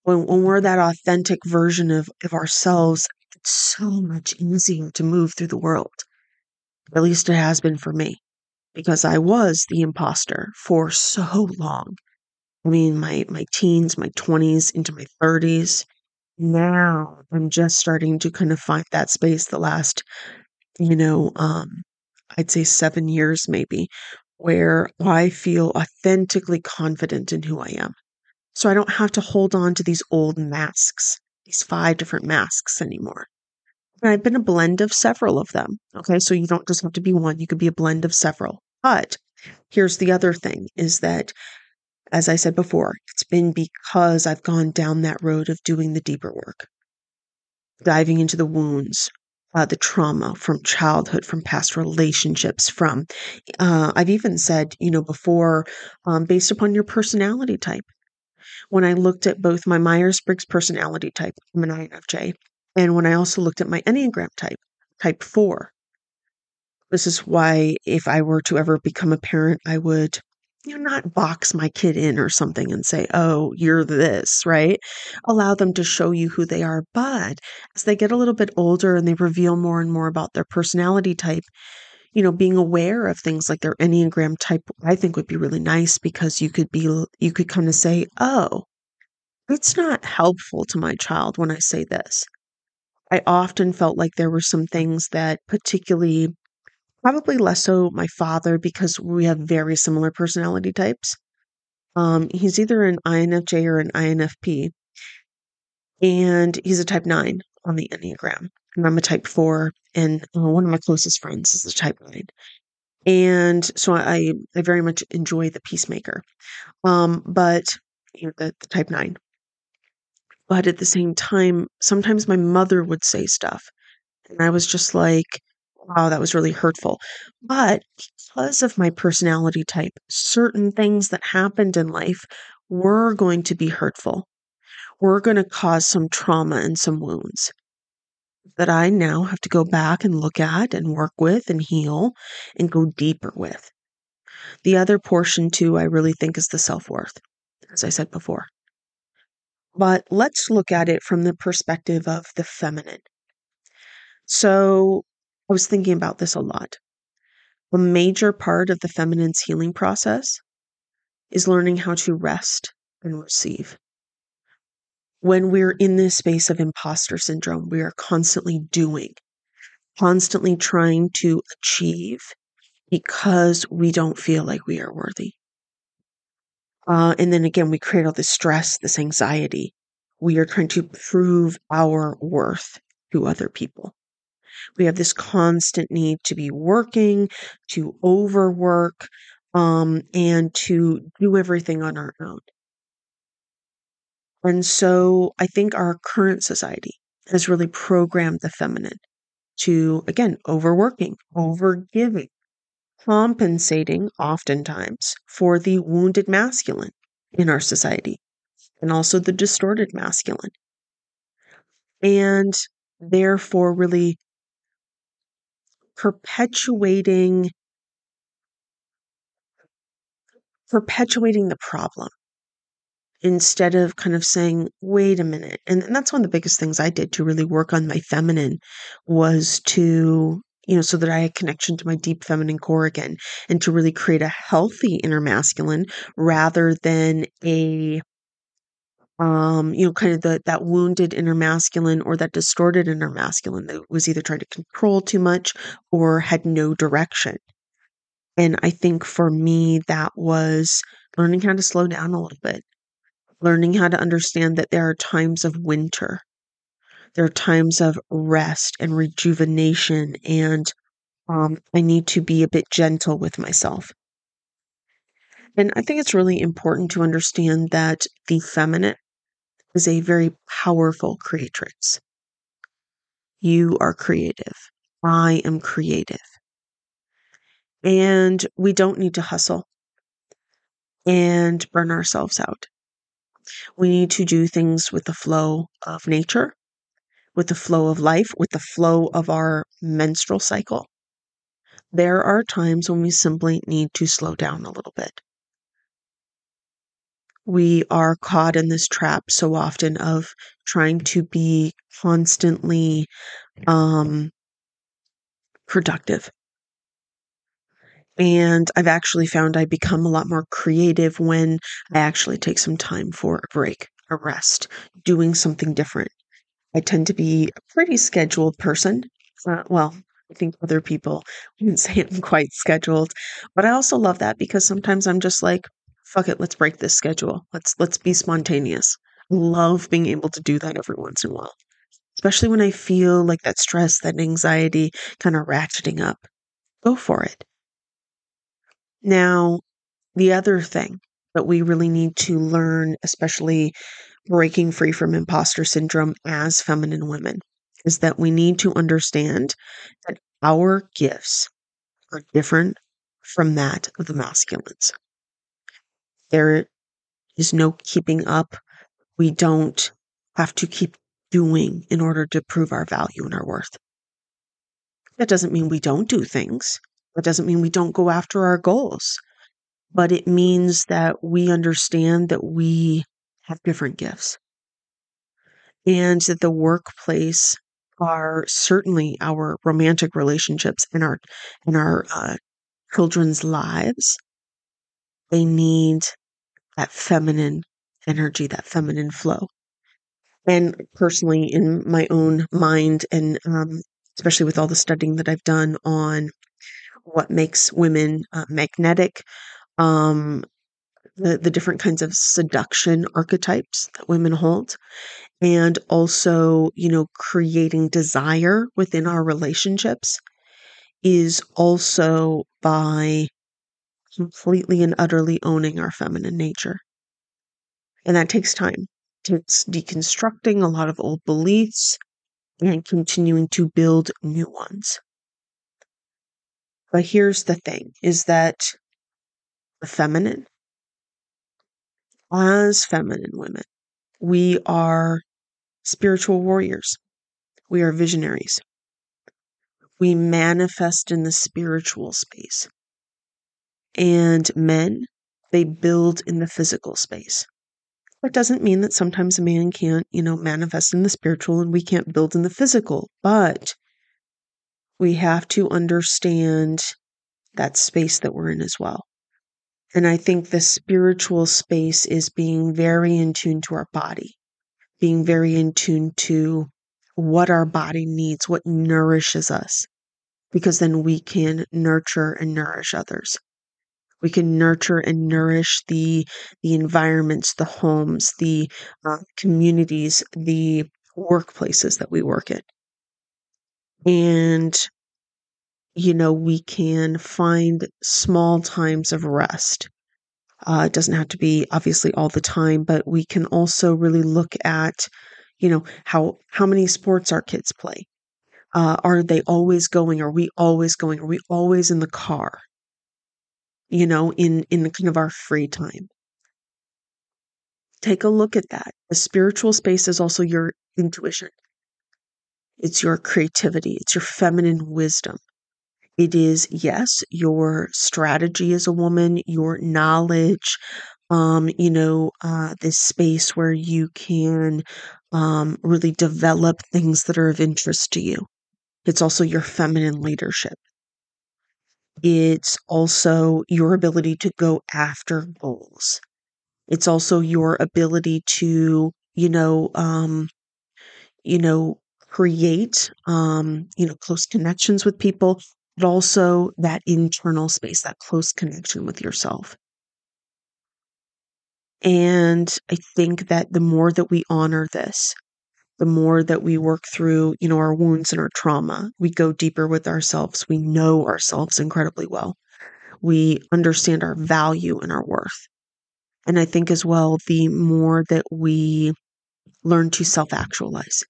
When, when we're that authentic version of, of ourselves, it's so much easier to move through the world. At least it has been for me because I was the imposter for so long. I mean, my, my teens, my 20s, into my 30s. Now I'm just starting to kind of find that space the last, you know, um, I'd say seven years maybe, where I feel authentically confident in who I am. So I don't have to hold on to these old masks, these five different masks anymore. And I've been a blend of several of them. Okay. So you don't just have to be one, you could be a blend of several. But here's the other thing is that, as I said before, it's been because I've gone down that road of doing the deeper work, diving into the wounds, uh, the trauma from childhood, from past relationships, from, uh, I've even said, you know, before, um, based upon your personality type when I looked at both my Myers Briggs personality type, I'm an INFJ, and when I also looked at my Enneagram type, type four. This is why, if I were to ever become a parent, I would you know, not box my kid in or something and say, oh, you're this, right? Allow them to show you who they are. But as they get a little bit older and they reveal more and more about their personality type, you know, being aware of things like their Enneagram type, I think would be really nice because you could be, you could kind of say, oh, it's not helpful to my child when I say this. I often felt like there were some things that, particularly, probably less so my father, because we have very similar personality types. Um, he's either an INFJ or an INFP, and he's a type nine on the Enneagram and I'm a type four, and uh, one of my closest friends is a type nine. And so I, I very much enjoy the peacemaker, um, but you know, the, the type nine. But at the same time, sometimes my mother would say stuff, and I was just like, wow, that was really hurtful. But because of my personality type, certain things that happened in life were going to be hurtful, were going to cause some trauma and some wounds that I now have to go back and look at and work with and heal and go deeper with. The other portion, too, I really think is the self worth, as I said before. But let's look at it from the perspective of the feminine. So I was thinking about this a lot. A major part of the feminine's healing process is learning how to rest and receive when we're in this space of imposter syndrome, we are constantly doing, constantly trying to achieve because we don't feel like we are worthy. Uh, and then again, we create all this stress, this anxiety. We are trying to prove our worth to other people. We have this constant need to be working, to overwork, um, and to do everything on our own. And so I think our current society has really programmed the feminine to, again, overworking, overgiving, compensating oftentimes for the wounded masculine in our society and also the distorted masculine. And therefore, really perpetuating perpetuating the problem instead of kind of saying, wait a minute. And, and that's one of the biggest things I did to really work on my feminine was to, you know, so that I had connection to my deep feminine core again and to really create a healthy inner masculine rather than a um, you know, kind of the that wounded inner masculine or that distorted inner masculine that was either trying to control too much or had no direction. And I think for me, that was learning how to slow down a little bit, learning how to understand that there are times of winter, there are times of rest and rejuvenation, and um, I need to be a bit gentle with myself. And I think it's really important to understand that the feminine is a very powerful creatrix. You are creative. I am creative. And we don't need to hustle and burn ourselves out. We need to do things with the flow of nature, with the flow of life, with the flow of our menstrual cycle. There are times when we simply need to slow down a little bit we are caught in this trap so often of trying to be constantly um, productive. And I've actually found I become a lot more creative when I actually take some time for a break, a rest, doing something different. I tend to be a pretty scheduled person. Uh, well, I think other people wouldn't say I'm quite scheduled, but I also love that because sometimes I'm just like, fuck it, let's break this schedule. Let's let's be spontaneous. Love being able to do that every once in a while. Especially when I feel like that stress, that anxiety kind of ratcheting up. Go for it. Now, the other thing that we really need to learn, especially breaking free from imposter syndrome as feminine women, is that we need to understand that our gifts are different from that of the masculines. There is no keeping up. We don't have to keep doing in order to prove our value and our worth. That doesn't mean we don't do things. That doesn't mean we don't go after our goals. But it means that we understand that we have different gifts and that the workplace are certainly our romantic relationships and our and our uh, children's lives. They need that feminine energy, that feminine flow. And personally, in my own mind, and um, especially with all the studying that I've done on what makes women uh, magnetic, um, the, the different kinds of seduction archetypes that women hold, and also, you know, creating desire within our relationships is also by completely and utterly owning our feminine nature. And that takes time. It takes deconstructing a lot of old beliefs and continuing to build new ones. But here's the thing is that the feminine, as feminine women, we are spiritual warriors. We are visionaries. We manifest in the spiritual space. And men, they build in the physical space. That doesn't mean that sometimes a man can't, you know, manifest in the spiritual and we can't build in the physical, but we have to understand that space that we're in as well. And I think the spiritual space is being very in tune to our body, being very in tune to what our body needs, what nourishes us, because then we can nurture and nourish others we can nurture and nourish the the environments the homes the uh, communities the workplaces that we work in. And you know we can find small times of rest. Uh, it doesn't have to be obviously all the time but we can also really look at you know how how many sports our kids play. Uh, are they always going? Are we always going? Are we always in the car you know, in, in kind of our free time. Take a look at that. The spiritual space is also your intuition. It's your creativity. It's your feminine wisdom. It is, yes, your strategy as a woman, your knowledge, um, you know, uh, this space where you can um, really develop things that are of interest to you. It's also your feminine leadership. It's also your ability to go after goals. It's also your ability to, you know, um, you know, create, um, you know, close connections with people, but also that internal space, that close connection with yourself. And I think that the more that we honor this, the more that we work through, you know, our wounds and our trauma, we go deeper with ourselves. We know ourselves incredibly well. We understand our value and our worth. And I think as well, the more that we learn to self actualize,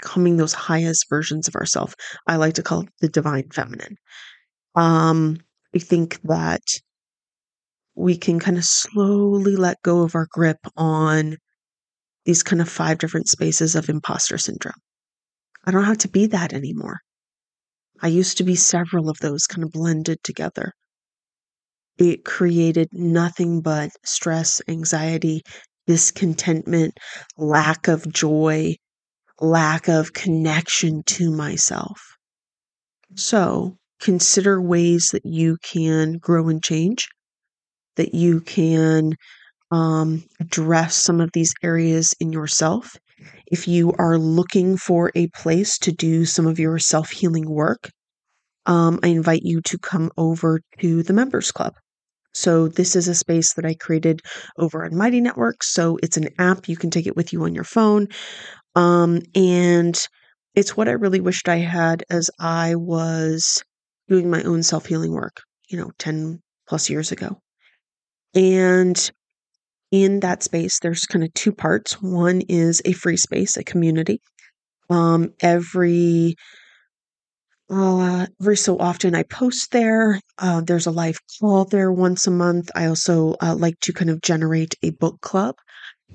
becoming those highest versions of ourselves, I like to call it the divine feminine. Um, I think that we can kind of slowly let go of our grip on these kind of five different spaces of imposter syndrome. I don't have to be that anymore. I used to be several of those kind of blended together. It created nothing but stress, anxiety, discontentment, lack of joy, lack of connection to myself. So consider ways that you can grow and change, that you can um, address some of these areas in yourself. If you are looking for a place to do some of your self healing work, um, I invite you to come over to the Members Club. So, this is a space that I created over on Mighty Network. So, it's an app. You can take it with you on your phone. Um, and it's what I really wished I had as I was doing my own self healing work, you know, 10 plus years ago. And in that space, there's kind of two parts. One is a free space, a community. Um, every uh, every so often, I post there. Uh, there's a live call there once a month. I also uh, like to kind of generate a book club,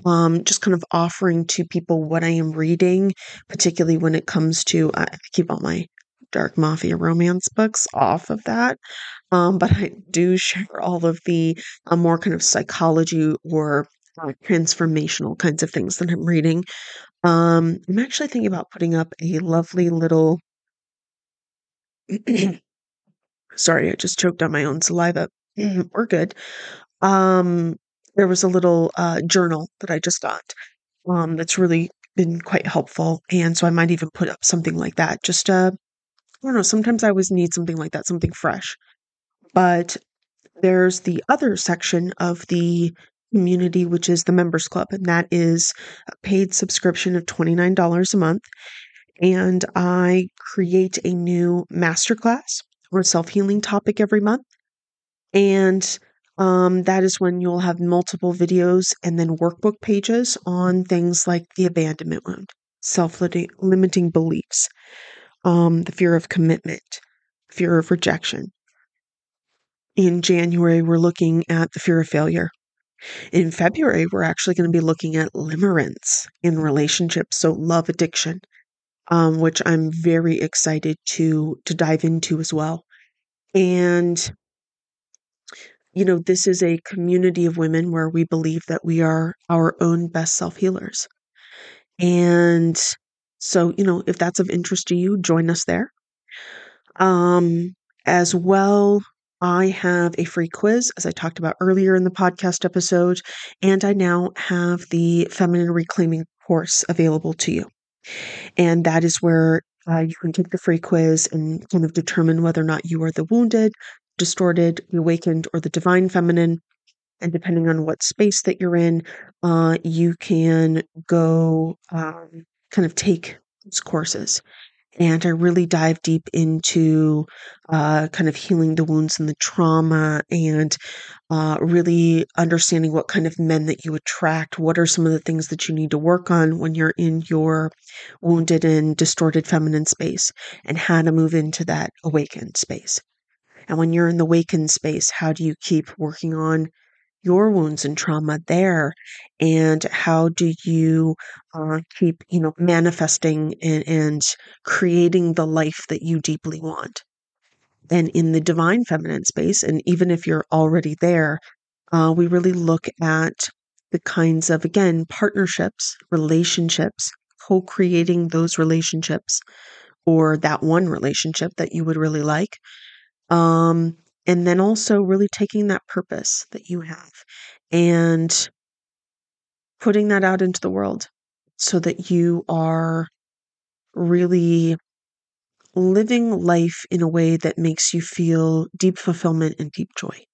um, just kind of offering to people what I am reading, particularly when it comes to. I keep all my dark mafia romance books off of that. Um, but I do share all of the uh, more kind of psychology or uh, transformational kinds of things that I'm reading. Um, I'm actually thinking about putting up a lovely little. Sorry, I just choked on my own saliva. We're good. Um, there was a little uh, journal that I just got um, that's really been quite helpful. And so I might even put up something like that. Just, uh, I don't know, sometimes I always need something like that, something fresh. But there's the other section of the community, which is the members club, and that is a paid subscription of $29 a month. And I create a new masterclass or self healing topic every month. And um, that is when you'll have multiple videos and then workbook pages on things like the abandonment wound, self limiting beliefs, um, the fear of commitment, fear of rejection. In January, we're looking at the fear of failure. In February, we're actually going to be looking at limerence in relationships, so love addiction, um, which I'm very excited to to dive into as well. And you know, this is a community of women where we believe that we are our own best self healers. And so, you know, if that's of interest to you, join us there. Um, as well, I have a free quiz, as I talked about earlier in the podcast episode, and I now have the Feminine Reclaiming course available to you. And that is where uh, you can take the free quiz and kind of determine whether or not you are the wounded, distorted, awakened, or the divine feminine. And depending on what space that you're in, uh, you can go um, kind of take these courses and I really dive deep into uh, kind of healing the wounds and the trauma and uh, really understanding what kind of men that you attract. What are some of the things that you need to work on when you're in your wounded and distorted feminine space and how to move into that awakened space. And when you're in the awakened space, how do you keep working on your wounds and trauma there and how do you uh, keep you know manifesting and, and creating the life that you deeply want? And in the divine feminine space and even if you're already there uh, we really look at the kinds of again partnerships relationships co-creating those relationships or that one relationship that you would really like um, and then also really taking that purpose that you have and putting that out into the world so that you are really living life in a way that makes you feel deep fulfillment and deep joy.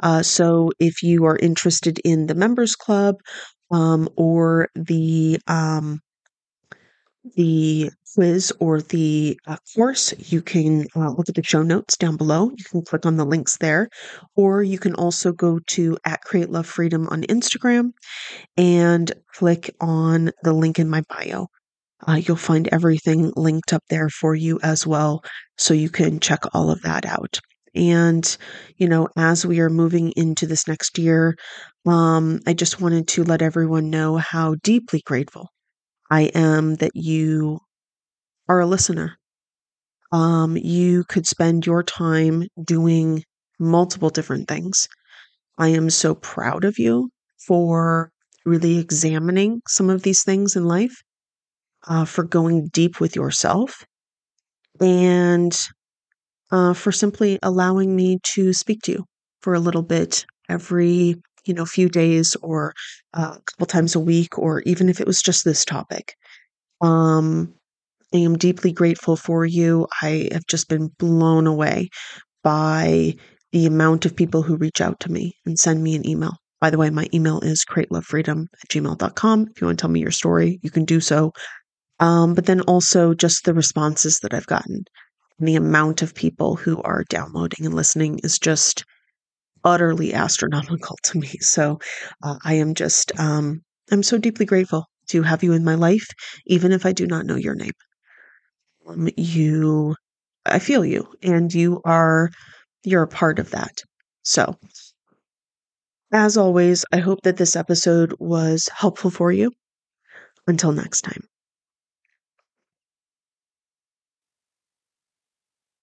Uh, so if you are interested in the members club um, or the um, the quiz or the uh, course, you can uh, look at the show notes down below. You can click on the links there, or you can also go to at Create Love Freedom on Instagram and click on the link in my bio. Uh, you'll find everything linked up there for you as well, so you can check all of that out. And, you know, as we are moving into this next year, um, I just wanted to let everyone know how deeply grateful I am that you are a listener. Um, you could spend your time doing multiple different things. I am so proud of you for really examining some of these things in life, uh, for going deep with yourself, and uh, for simply allowing me to speak to you for a little bit every you know few days or uh, a couple times a week or even if it was just this topic um i am deeply grateful for you i have just been blown away by the amount of people who reach out to me and send me an email by the way my email is createlovefreedom at gmail.com if you want to tell me your story you can do so um, but then also just the responses that i've gotten and the amount of people who are downloading and listening is just utterly astronomical to me. So uh, I am just, um, I'm so deeply grateful to have you in my life, even if I do not know your name. Um, you, I feel you, and you are, you're a part of that. So, as always, I hope that this episode was helpful for you. Until next time.